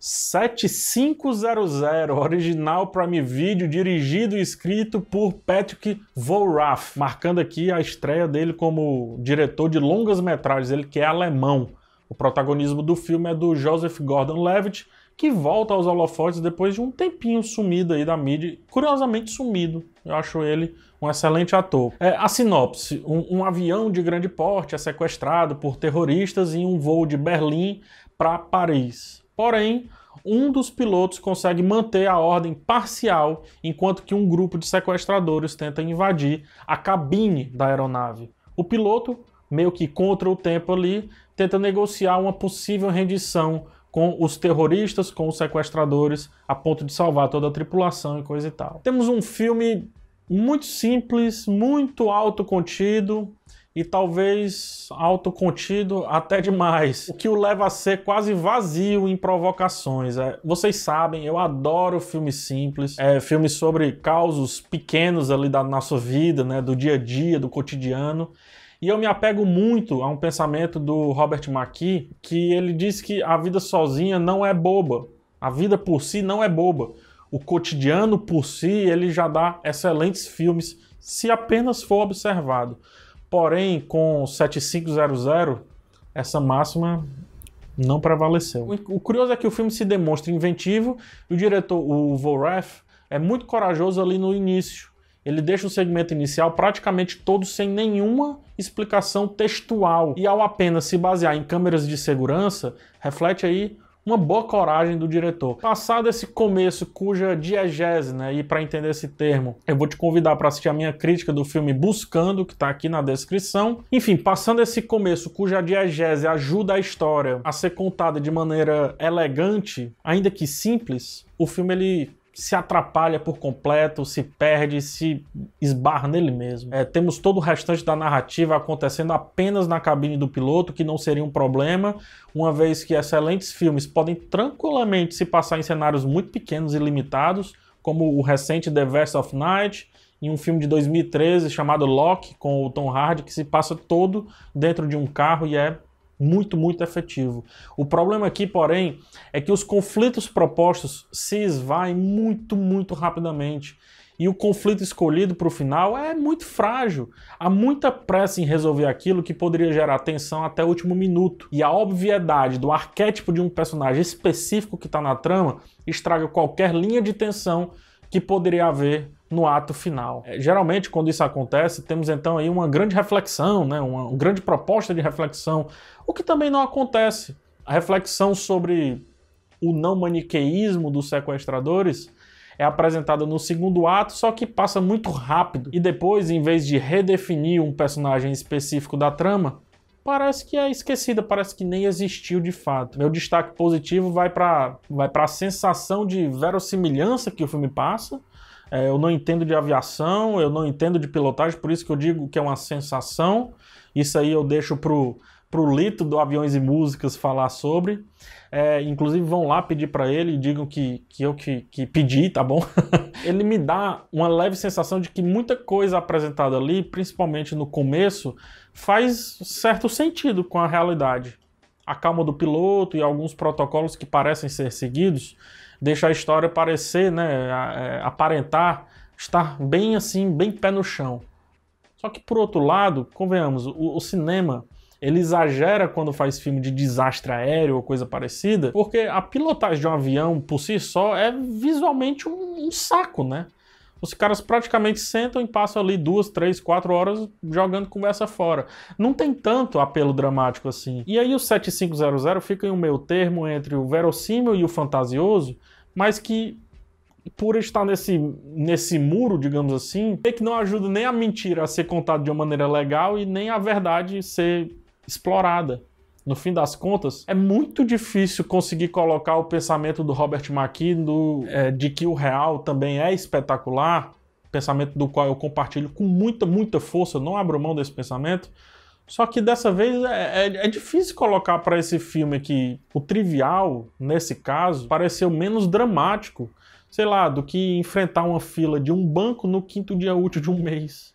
7500, original Prime Video, dirigido e escrito por Patrick Vorath, marcando aqui a estreia dele como diretor de longas metragens, ele que é alemão. O protagonismo do filme é do Joseph Gordon-Levitt, que volta aos holofotes depois de um tempinho sumido aí da mídia, curiosamente sumido. Eu acho ele um excelente ator. É, a sinopse: um, um avião de grande porte é sequestrado por terroristas em um voo de Berlim para Paris. Porém, um dos pilotos consegue manter a ordem parcial enquanto que um grupo de sequestradores tenta invadir a cabine da aeronave. O piloto, meio que contra o tempo ali, tenta negociar uma possível rendição com os terroristas, com os sequestradores, a ponto de salvar toda a tripulação e coisa e tal. Temos um filme muito simples, muito autocontido e talvez autocontido até demais, o que o leva a ser quase vazio em provocações. É, vocês sabem, eu adoro filmes simples, é, filmes sobre causos pequenos ali da nossa vida, né, do dia a dia, do cotidiano. E eu me apego muito a um pensamento do Robert McKee, que ele diz que a vida sozinha não é boba. A vida por si não é boba. O cotidiano por si, ele já dá excelentes filmes, se apenas for observado. Porém, com 7500, essa máxima não prevaleceu. O curioso é que o filme se demonstra inventivo e o diretor, o Vorath, é muito corajoso ali no início ele deixa o segmento inicial praticamente todo sem nenhuma explicação textual. E ao apenas se basear em câmeras de segurança, reflete aí uma boa coragem do diretor. Passado esse começo, cuja diegese, né, e para entender esse termo, eu vou te convidar para assistir a minha crítica do filme Buscando, que está aqui na descrição. Enfim, passando esse começo, cuja diegese ajuda a história a ser contada de maneira elegante, ainda que simples, o filme ele se atrapalha por completo, se perde, se esbarra nele mesmo. É, temos todo o restante da narrativa acontecendo apenas na cabine do piloto, que não seria um problema, uma vez que excelentes filmes podem tranquilamente se passar em cenários muito pequenos e limitados, como o recente The Verse of Night, em um filme de 2013 chamado Lock, com o Tom Hardy, que se passa todo dentro de um carro e é muito, muito efetivo. O problema aqui, porém, é que os conflitos propostos se esvaem muito, muito rapidamente. E o conflito escolhido para o final é muito frágil. Há muita pressa em resolver aquilo que poderia gerar tensão até o último minuto. E a obviedade do arquétipo de um personagem específico que está na trama estraga qualquer linha de tensão que poderia haver no ato final. É, geralmente, quando isso acontece, temos então aí uma grande reflexão, né, uma, uma grande proposta de reflexão, o que também não acontece. A reflexão sobre o não maniqueísmo dos sequestradores é apresentada no segundo ato, só que passa muito rápido. E depois, em vez de redefinir um personagem específico da trama, parece que é esquecida, parece que nem existiu de fato. Meu destaque positivo vai para vai a sensação de verossimilhança que o filme passa é, eu não entendo de aviação, eu não entendo de pilotagem, por isso que eu digo que é uma sensação. Isso aí eu deixo pro, pro Lito do Aviões e Músicas falar sobre. É, inclusive vão lá pedir para ele e digam que, que eu que, que pedi, tá bom? ele me dá uma leve sensação de que muita coisa apresentada ali, principalmente no começo, faz certo sentido com a realidade. A calma do piloto e alguns protocolos que parecem ser seguidos deixa a história parecer, né, é, aparentar estar bem assim, bem pé no chão. Só que por outro lado, convenhamos, o, o cinema ele exagera quando faz filme de desastre aéreo ou coisa parecida, porque a pilotagem de um avião por si só é visualmente um, um saco, né? Os caras praticamente sentam e passam ali duas, três, quatro horas jogando conversa fora. Não tem tanto apelo dramático assim. E aí o 7500 fica em um meio termo entre o verossímil e o fantasioso, mas que por estar nesse, nesse muro, digamos assim, é que não ajuda nem a mentira a ser contada de uma maneira legal e nem a verdade ser explorada no fim das contas, é muito difícil conseguir colocar o pensamento do Robert McKee do, é, de que o real também é espetacular, pensamento do qual eu compartilho com muita, muita força, não abro mão desse pensamento. Só que dessa vez é, é, é difícil colocar para esse filme que o trivial, nesse caso, pareceu menos dramático, sei lá, do que enfrentar uma fila de um banco no quinto dia útil de um mês.